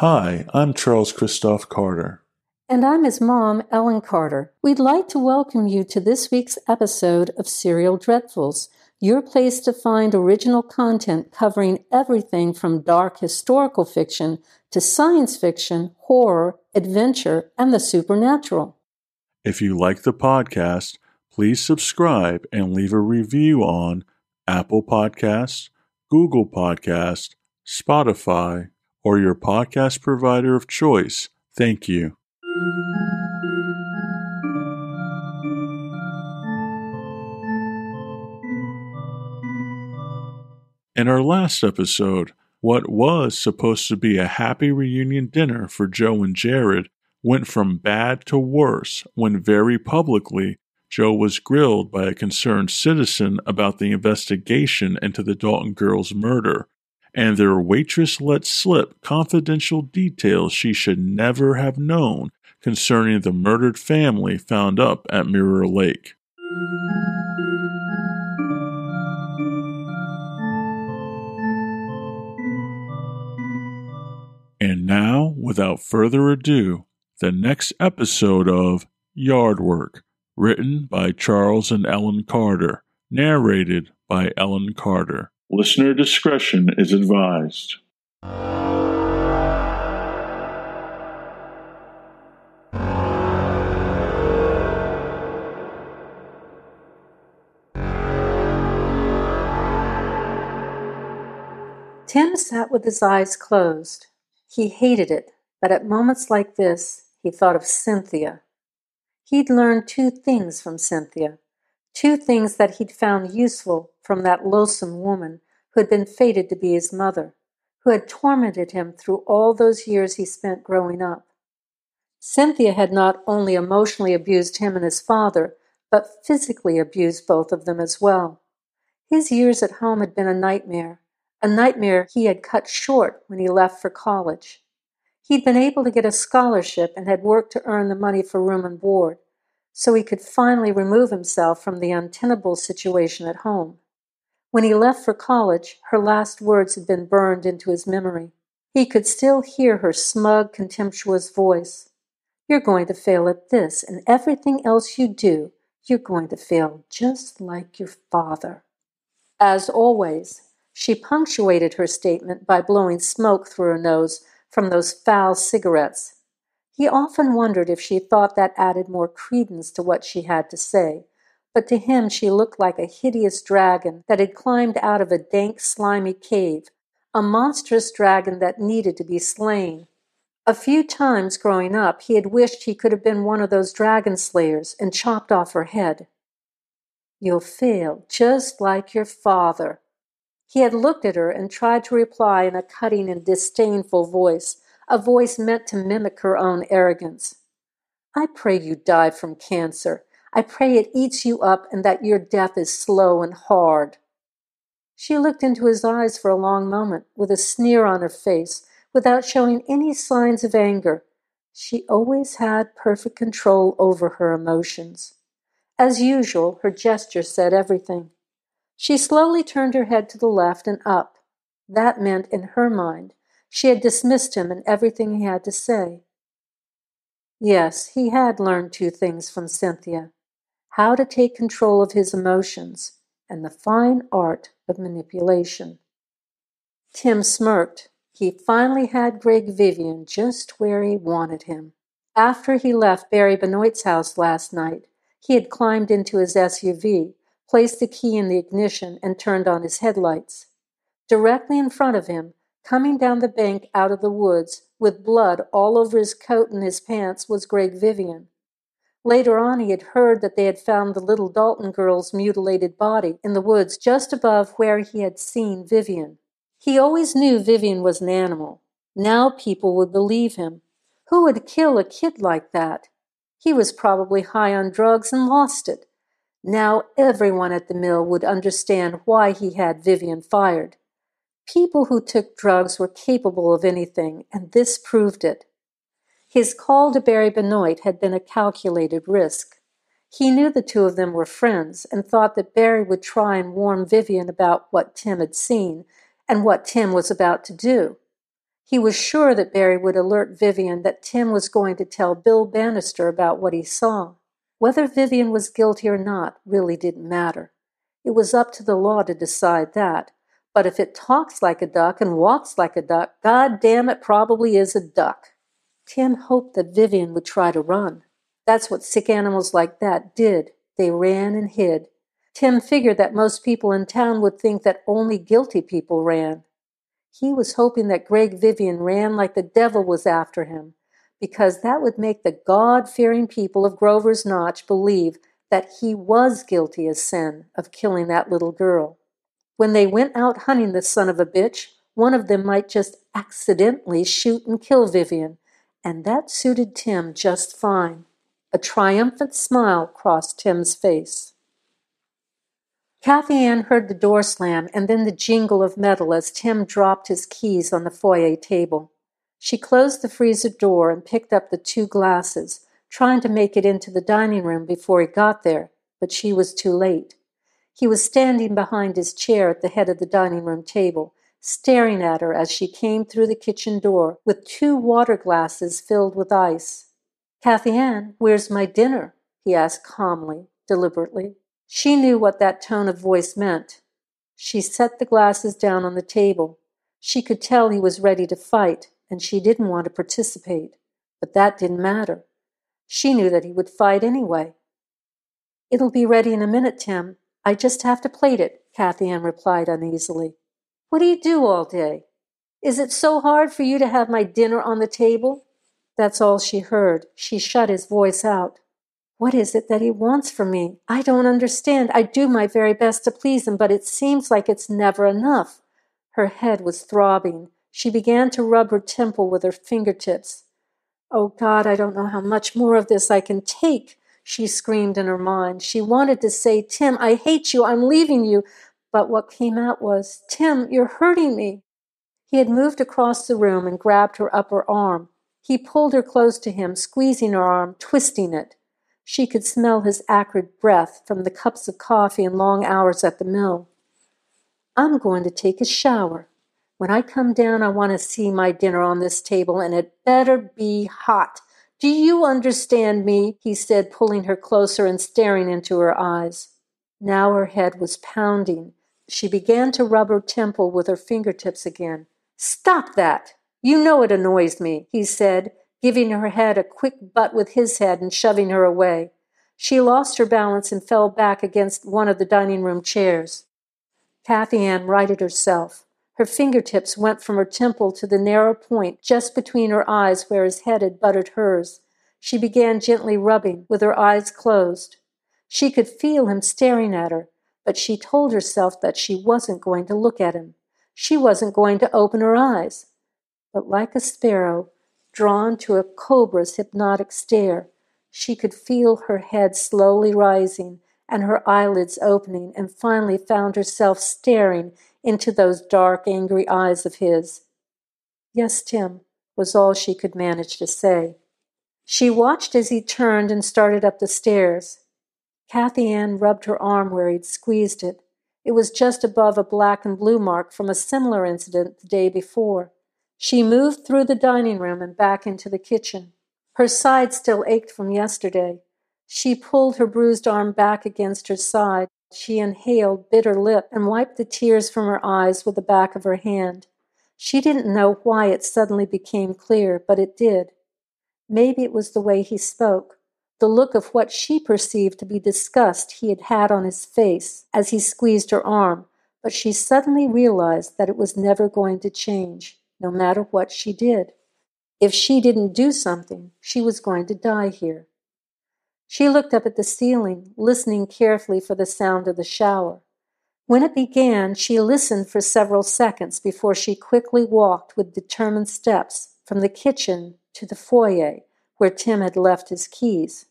Hi, I'm Charles Christoph Carter. And I'm his mom, Ellen Carter. We'd like to welcome you to this week's episode of Serial Dreadfuls, your place to find original content covering everything from dark historical fiction to science fiction, horror, adventure, and the supernatural. If you like the podcast, please subscribe and leave a review on Apple Podcasts, Google Podcasts, Spotify, or your podcast provider of choice. Thank you. In our last episode, what was supposed to be a happy reunion dinner for Joe and Jared went from bad to worse when very publicly Joe was grilled by a concerned citizen about the investigation into the Dalton girls' murder, and their waitress let slip confidential details she should never have known concerning the murdered family found up at Mirror Lake. And now, without further ado, the next episode of Yard Work, written by Charles and Ellen Carter, narrated by Ellen Carter. Listener discretion is advised. Tim sat with his eyes closed. He hated it, but at moments like this, he thought of Cynthia. He'd learned two things from Cynthia, two things that he'd found useful from that loathsome woman who had been fated to be his mother, who had tormented him through all those years he spent growing up. Cynthia had not only emotionally abused him and his father, but physically abused both of them as well. His years at home had been a nightmare, a nightmare he had cut short when he left for college. He'd been able to get a scholarship and had worked to earn the money for room and board, so he could finally remove himself from the untenable situation at home. When he left for college, her last words had been burned into his memory. He could still hear her smug, contemptuous voice. You're going to fail at this, and everything else you do, you're going to fail just like your father. As always, she punctuated her statement by blowing smoke through her nose from those foul cigarettes. He often wondered if she thought that added more credence to what she had to say, but to him she looked like a hideous dragon that had climbed out of a dank, slimy cave, a monstrous dragon that needed to be slain. A few times growing up, he had wished he could have been one of those dragon slayers and chopped off her head. You'll fail just like your father, he had looked at her and tried to reply in a cutting and disdainful voice, a voice meant to mimic her own arrogance. I pray you die from cancer. I pray it eats you up and that your death is slow and hard. She looked into his eyes for a long moment, with a sneer on her face, without showing any signs of anger. She always had perfect control over her emotions. As usual, her gesture said everything. She slowly turned her head to the left and up. That meant, in her mind, she had dismissed him and everything he had to say. Yes, he had learned two things from Cynthia how to take control of his emotions and the fine art of manipulation. Tim smirked. He finally had Greg Vivien just where he wanted him. After he left Barry Benoit's house last night, he had climbed into his SUV placed the key in the ignition, and turned on his headlights. Directly in front of him, coming down the bank out of the woods, with blood all over his coat and his pants, was Greg Vivien. Later on, he had heard that they had found the little Dalton girl's mutilated body in the woods just above where he had seen Vivien. He always knew Vivien was an animal. Now people would believe him. Who would kill a kid like that? He was probably high on drugs and lost it. Now everyone at the mill would understand why he had Vivien fired. People who took drugs were capable of anything, and this proved it. His call to Barry Benoit had been a calculated risk. He knew the two of them were friends and thought that Barry would try and warn Vivien about what Tim had seen and what Tim was about to do. He was sure that Barry would alert Vivien that Tim was going to tell Bill Bannister about what he saw. Whether Vivien was guilty or not really didn't matter. It was up to the law to decide that. But if it talks like a duck and walks like a duck, god damn it probably is a duck. Tim hoped that Vivien would try to run. That's what sick animals like that did. They ran and hid. Tim figured that most people in town would think that only guilty people ran. He was hoping that Greg Vivien ran like the devil was after him, because that would make the God fearing people of Grover's Notch believe that he was guilty as sin of killing that little girl. When they went out hunting the son of a bitch, one of them might just accidentally shoot and kill Vivien, and that suited Tim just fine. A triumphant smile crossed Tim's face. Cathianne heard the door slam and then the jingle of metal as Tim dropped his keys on the foyer table. She closed the freezer door and picked up the two glasses, trying to make it into the dining room before he got there, but she was too late. He was standing behind his chair at the head of the dining room table, staring at her as she came through the kitchen door with two water glasses filled with ice. Cathianne, where's my dinner? he asked calmly, deliberately. She knew what that tone of voice meant. She set the glasses down on the table. She could tell he was ready to fight, and she didn't want to participate. But that didn't matter. She knew that he would fight anyway. It'll be ready in a minute, Tim. I just have to plate it, Cathianne replied uneasily. What do you do all day? Is it so hard for you to have my dinner on the table? That's all she heard. She shut his voice out. What is it that he wants from me? I don't understand. I do my very best to please him, but it seems like it's never enough. Her head was throbbing. She began to rub her temple with her fingertips. Oh God, I don't know how much more of this I can take, she screamed in her mind. She wanted to say, Tim, I hate you. I'm leaving you. But what came out was, Tim, you're hurting me. He had moved across the room and grabbed her upper arm. He pulled her close to him, squeezing her arm, twisting it. She could smell his acrid breath from the cups of coffee and long hours at the mill. I'm going to take a shower. When I come down, I want to see my dinner on this table, and it better be hot. Do you understand me? he said, pulling her closer and staring into her eyes. Now her head was pounding. She began to rub her temple with her fingertips again. Stop that! You know it annoys me, he said, giving her head a quick butt with his head and shoving her away. She lost her balance and fell back against one of the dining room chairs. Cathianne righted herself. Her fingertips went from her temple to the narrow point just between her eyes where his head had butted hers. She began gently rubbing, with her eyes closed. She could feel him staring at her, but she told herself that she wasn't going to look at him. She wasn't going to open her eyes but like a sparrow drawn to a cobra's hypnotic stare, she could feel her head slowly rising and her eyelids opening, and finally found herself staring into those dark, angry eyes of his. Yes, Tim, was all she could manage to say. She watched as he turned and started up the stairs. Cathianne rubbed her arm where he'd squeezed it. It was just above a black and blue mark from a similar incident the day before. She moved through the dining room and back into the kitchen. Her side still ached from yesterday. She pulled her bruised arm back against her side. She inhaled, bit her lip, and wiped the tears from her eyes with the back of her hand. She didn't know why it suddenly became clear, but it did. Maybe it was the way he spoke, the look of what she perceived to be disgust he had had on his face as he squeezed her arm, but she suddenly realized that it was never going to change no matter what she did. If she didn't do something, she was going to die here. She looked up at the ceiling, listening carefully for the sound of the shower. When it began, she listened for several seconds before she quickly walked with determined steps from the kitchen to the foyer where Tim had left his keys.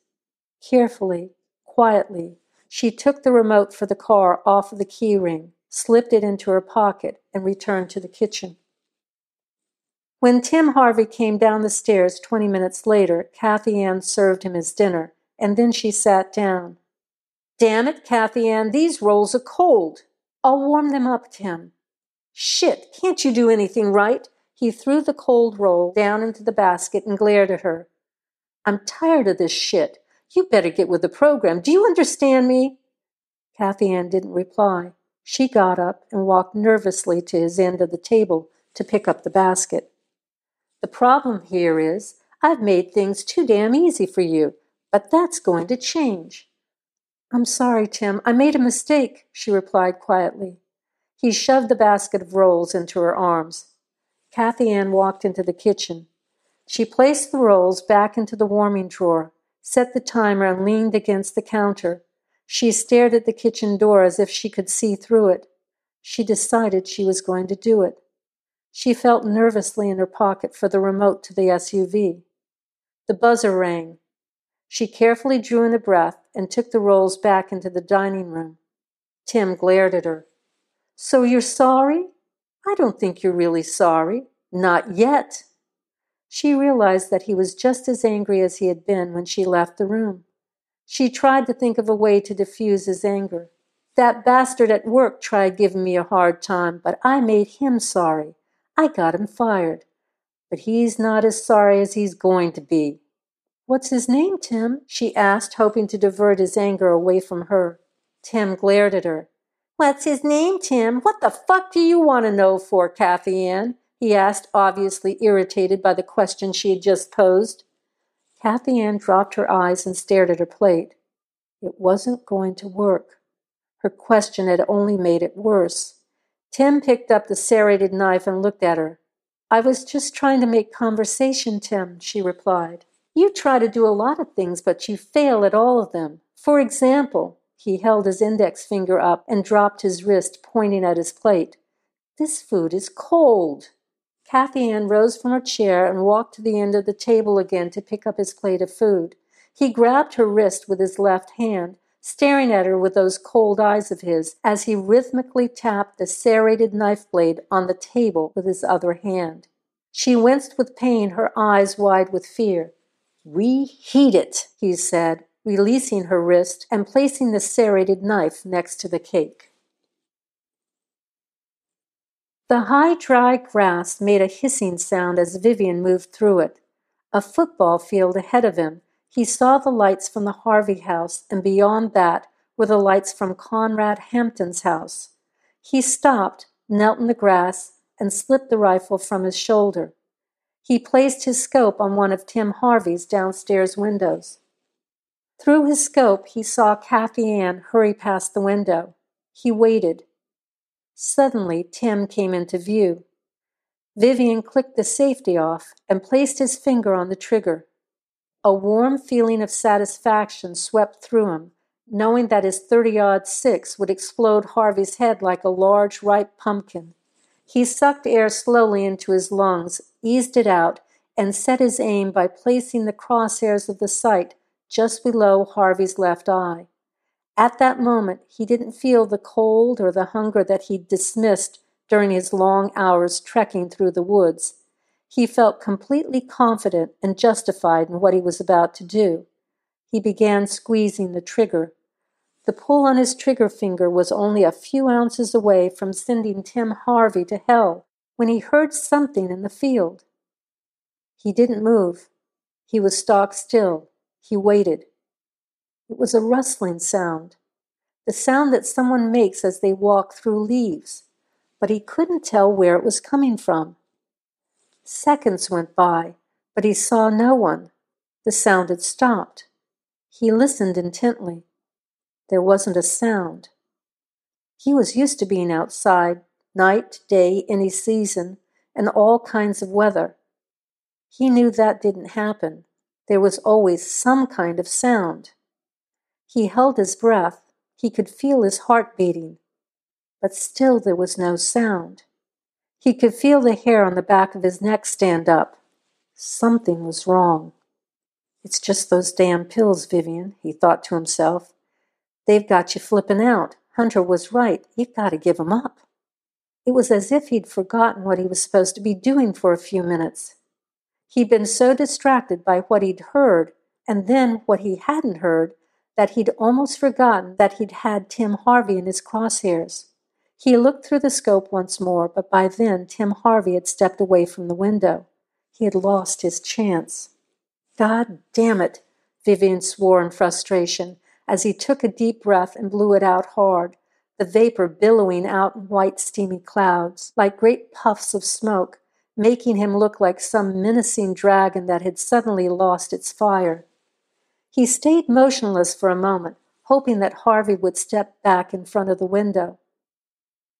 Carefully, quietly, she took the remote for the car off of the key ring, slipped it into her pocket, and returned to the kitchen. When Tim Harvey came down the stairs twenty minutes later, Cathianne served him his dinner, and then she sat down. Damn it, Cathianne, these rolls are cold. I'll warm them up, Tim. Shit, can't you do anything right? He threw the cold roll down into the basket and glared at her. I'm tired of this shit. You better get with the program. Do you understand me? Cathianne didn't reply. She got up and walked nervously to his end of the table to pick up the basket. The problem here is I've made things too damn easy for you, but that's going to change. I'm sorry, Tim. I made a mistake, she replied quietly. He shoved the basket of rolls into her arms. Cathianne walked into the kitchen. She placed the rolls back into the warming drawer, set the timer, and leaned against the counter. She stared at the kitchen door as if she could see through it. She decided she was going to do it. She felt nervously in her pocket for the remote to the SUV. The buzzer rang. She carefully drew in a breath and took the rolls back into the dining room. Tim glared at her. So you're sorry? I don't think you're really sorry. Not yet. She realized that he was just as angry as he had been when she left the room. She tried to think of a way to diffuse his anger. That bastard at work tried giving me a hard time, but I made him sorry. I got him fired. But he's not as sorry as he's going to be. What's his name, Tim? she asked, hoping to divert his anger away from her. Tim glared at her. What's his name, Tim? What the fuck do you want to know for, Cathianne? He asked, obviously irritated by the question she had just posed. Cathianne dropped her eyes and stared at her plate. It wasn't going to work. Her question had only made it worse. Tim picked up the serrated knife and looked at her. I was just trying to make conversation, Tim, she replied. You try to do a lot of things, but you fail at all of them. For example, he held his index finger up and dropped his wrist, pointing at his plate. This food is cold. Cathianne rose from her chair and walked to the end of the table again to pick up his plate of food. He grabbed her wrist with his left hand, staring at her with those cold eyes of his as he rhythmically tapped the serrated knife blade on the table with his other hand. She winced with pain, her eyes wide with fear. Reheat it, he said, releasing her wrist and placing the serrated knife next to the cake. The high, dry grass made a hissing sound as Vivien moved through it. A football field ahead of him, he saw the lights from the Harvey house, and beyond that were the lights from Conrad Hampton's house. He stopped, knelt in the grass, and slipped the rifle from his shoulder. He placed his scope on one of Tim Harvey's downstairs windows. Through his scope, he saw Cathianne hurry past the window. He waited. Suddenly, Tim came into view. Vivien clicked the safety off and placed his finger on the trigger. A warm feeling of satisfaction swept through him, knowing that his 30 odd six would explode Harvey's head like a large, ripe pumpkin. He sucked air slowly into his lungs, eased it out, and set his aim by placing the crosshairs of the sight just below Harvey's left eye. At that moment, he didn't feel the cold or the hunger that he'd dismissed during his long hours trekking through the woods. He felt completely confident and justified in what he was about to do. He began squeezing the trigger. The pull on his trigger finger was only a few ounces away from sending Tim Harvey to hell when he heard something in the field. He didn't move. He was stock still. He waited. It was a rustling sound, the sound that someone makes as they walk through leaves, but he couldn't tell where it was coming from. Seconds went by, but he saw no one. The sound had stopped. He listened intently. There wasn't a sound. He was used to being outside, night, day, any season, and all kinds of weather. He knew that didn't happen. There was always some kind of sound. He held his breath. He could feel his heart beating. But still there was no sound. He could feel the hair on the back of his neck stand up. Something was wrong. It's just those damn pills, Vivien, he thought to himself. They've got you flipping out. Hunter was right. You've got to give 'em up. It was as if he'd forgotten what he was supposed to be doing for a few minutes. He'd been so distracted by what he'd heard and then what he hadn't heard that he'd almost forgotten that he'd had Tim Harvey in his crosshairs. He looked through the scope once more, but by then Tim Harvey had stepped away from the window. He had lost his chance. God damn it, Vivien swore in frustration as he took a deep breath and blew it out hard, the vapor billowing out in white, steamy clouds, like great puffs of smoke, making him look like some menacing dragon that had suddenly lost its fire. He stayed motionless for a moment, hoping that Harvey would step back in front of the window.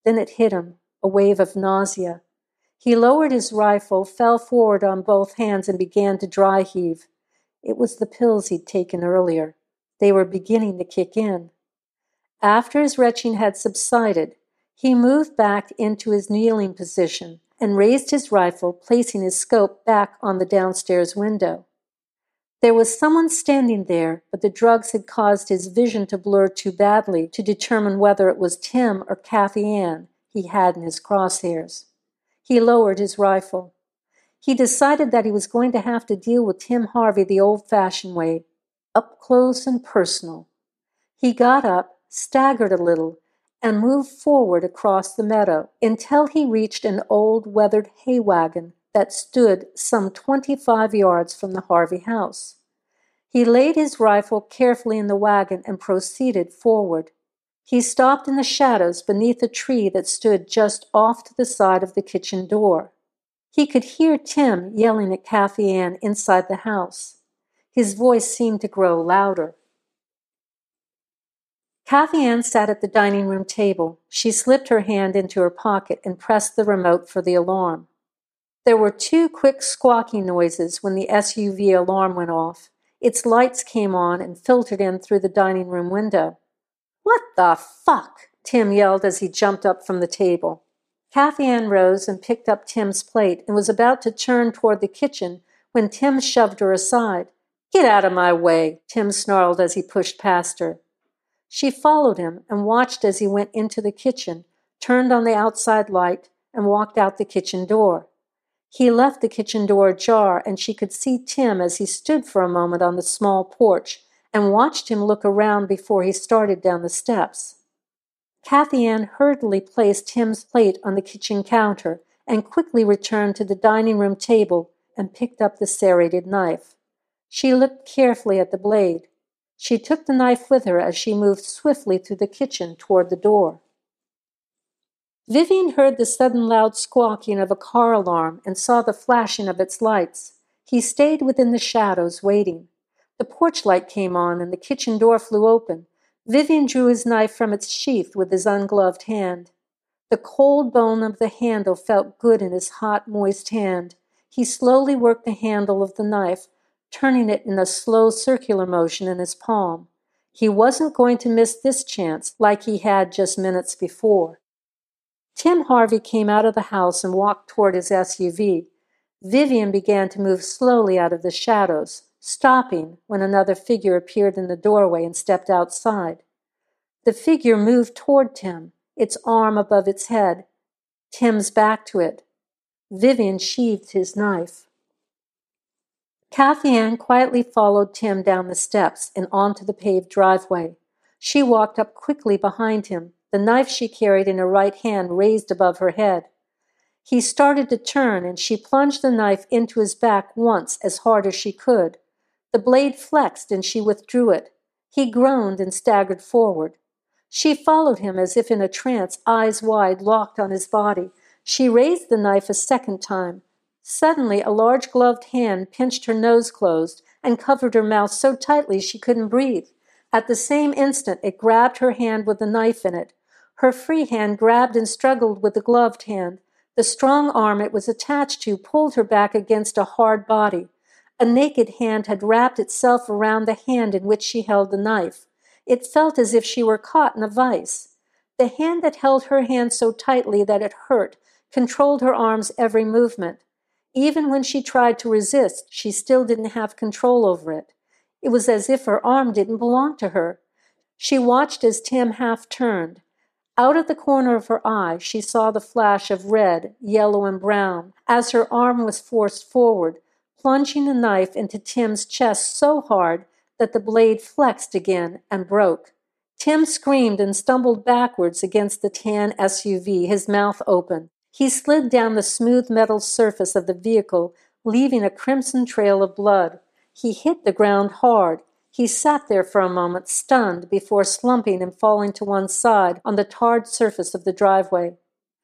Then it hit him, a wave of nausea. He lowered his rifle, fell forward on both hands, and began to dry heave. It was the pills he'd taken earlier. They were beginning to kick in. After his retching had subsided, he moved back into his kneeling position and raised his rifle, placing his scope back on the downstairs window. There was someone standing there, but the drugs had caused his vision to blur too badly to determine whether it was Tim or Cathianne he had in his crosshairs. He lowered his rifle. He decided that he was going to have to deal with Tim Harvey the old fashioned way, up close and personal. He got up, staggered a little, and moved forward across the meadow until he reached an old weathered hay wagon that stood some twenty five yards from the Harvey house. He laid his rifle carefully in the wagon and proceeded forward. He stopped in the shadows beneath a tree that stood just off to the side of the kitchen door. He could hear Tim yelling at Cathianne inside the house. His voice seemed to grow louder. Cathianne sat at the dining room table. She slipped her hand into her pocket and pressed the remote for the alarm. There were two quick squawking noises when the SUV alarm went off. Its lights came on and filtered in through the dining room window. What the fuck? Tim yelled as he jumped up from the table. Cathianne rose and picked up Tim's plate and was about to turn toward the kitchen when Tim shoved her aside. Get out of my way, Tim snarled as he pushed past her. She followed him and watched as he went into the kitchen, turned on the outside light, and walked out the kitchen door. He left the kitchen door ajar, and she could see Tim as he stood for a moment on the small porch and watched him look around before he started down the steps. Cathianne hurriedly placed Tim's plate on the kitchen counter and quickly returned to the dining room table and picked up the serrated knife. She looked carefully at the blade. She took the knife with her as she moved swiftly through the kitchen toward the door. Vivien heard the sudden loud squawking of a car alarm and saw the flashing of its lights. He stayed within the shadows, waiting. The porch light came on and the kitchen door flew open. Vivien drew his knife from its sheath with his ungloved hand. The cold bone of the handle felt good in his hot, moist hand. He slowly worked the handle of the knife, turning it in a slow circular motion in his palm. He wasn't going to miss this chance like he had just minutes before. Tim Harvey came out of the house and walked toward his SUV. Vivien began to move slowly out of the shadows, stopping when another figure appeared in the doorway and stepped outside. The figure moved toward Tim, its arm above its head, Tim's back to it. Vivien sheathed his knife. Cathianne quietly followed Tim down the steps and onto the paved driveway. She walked up quickly behind him, the knife she carried in her right hand raised above her head. He started to turn, and she plunged the knife into his back once as hard as she could. The blade flexed, and she withdrew it. He groaned and staggered forward. She followed him as if in a trance, eyes wide, locked on his body. She raised the knife a second time, Suddenly, a large gloved hand pinched her nose closed and covered her mouth so tightly she couldn't breathe. At the same instant, it grabbed her hand with the knife in it. Her free hand grabbed and struggled with the gloved hand. The strong arm it was attached to pulled her back against a hard body. A naked hand had wrapped itself around the hand in which she held the knife. It felt as if she were caught in a vice. The hand that held her hand so tightly that it hurt controlled her arm's every movement. Even when she tried to resist, she still didn't have control over it. It was as if her arm didn't belong to her. She watched as Tim half turned. Out of the corner of her eye, she saw the flash of red, yellow, and brown as her arm was forced forward, plunging the knife into Tim's chest so hard that the blade flexed again and broke. Tim screamed and stumbled backwards against the tan SUV, his mouth open. He slid down the smooth metal surface of the vehicle, leaving a crimson trail of blood. He hit the ground hard. He sat there for a moment, stunned, before slumping and falling to one side on the tarred surface of the driveway.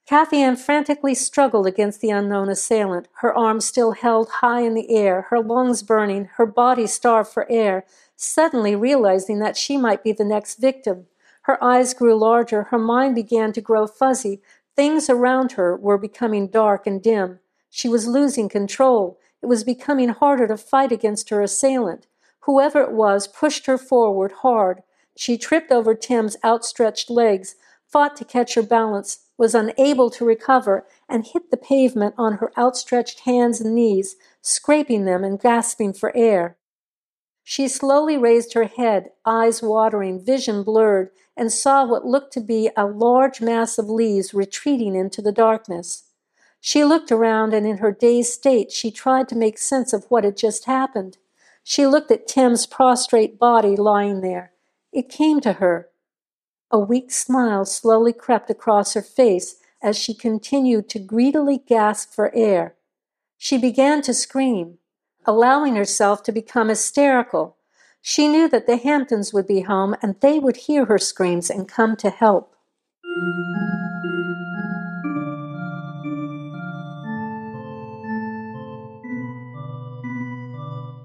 Cathianne frantically struggled against the unknown assailant, her arms still held high in the air, her lungs burning, her body starved for air, suddenly realizing that she might be the next victim. Her eyes grew larger, her mind began to grow fuzzy. Things around her were becoming dark and dim. She was losing control. It was becoming harder to fight against her assailant. Whoever it was pushed her forward hard. She tripped over Tim's outstretched legs, fought to catch her balance, was unable to recover, and hit the pavement on her outstretched hands and knees, scraping them and gasping for air. She slowly raised her head, eyes watering, vision blurred, and saw what looked to be a large mass of leaves retreating into the darkness. She looked around, and in her dazed state, she tried to make sense of what had just happened. She looked at Tim's prostrate body lying there. It came to her. A weak smile slowly crept across her face as she continued to greedily gasp for air. She began to scream, allowing herself to become hysterical. She knew that the Hamptons would be home and they would hear her screams and come to help.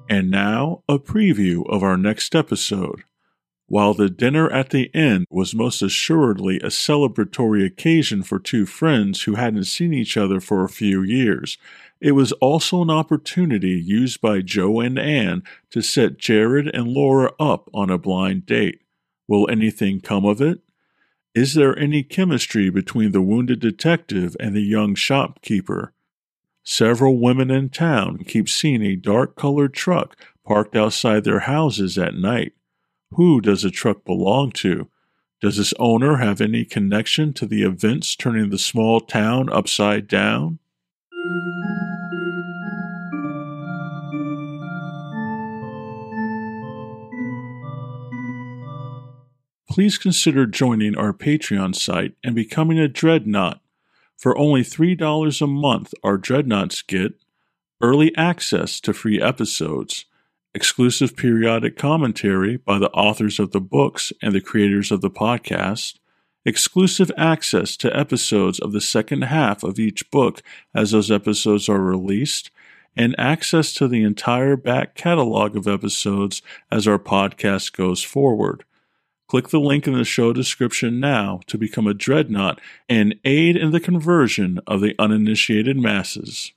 And now, a preview of our next episode. While the dinner at the end was most assuredly a celebratory occasion for two friends who hadn't seen each other for a few years, it was also an opportunity used by Joe and Anne to set Jared and Laura up on a blind date. Will anything come of it? Is there any chemistry between the wounded detective and the young shopkeeper? Several women in town keep seeing a dark colored truck parked outside their houses at night. Who does the truck belong to? Does its owner have any connection to the events turning the small town upside down? Please consider joining our Patreon site and becoming a Dreadnought. For only $3 a month, our Dreadnoughts get early access to free episodes exclusive periodic commentary by the authors of the books and the creators of the podcast, exclusive access to episodes of the second half of each book as those episodes are released, and access to the entire back catalog of episodes as our podcast goes forward. Click the link in the show description now to become a dreadnought and aid in the conversion of the uninitiated masses.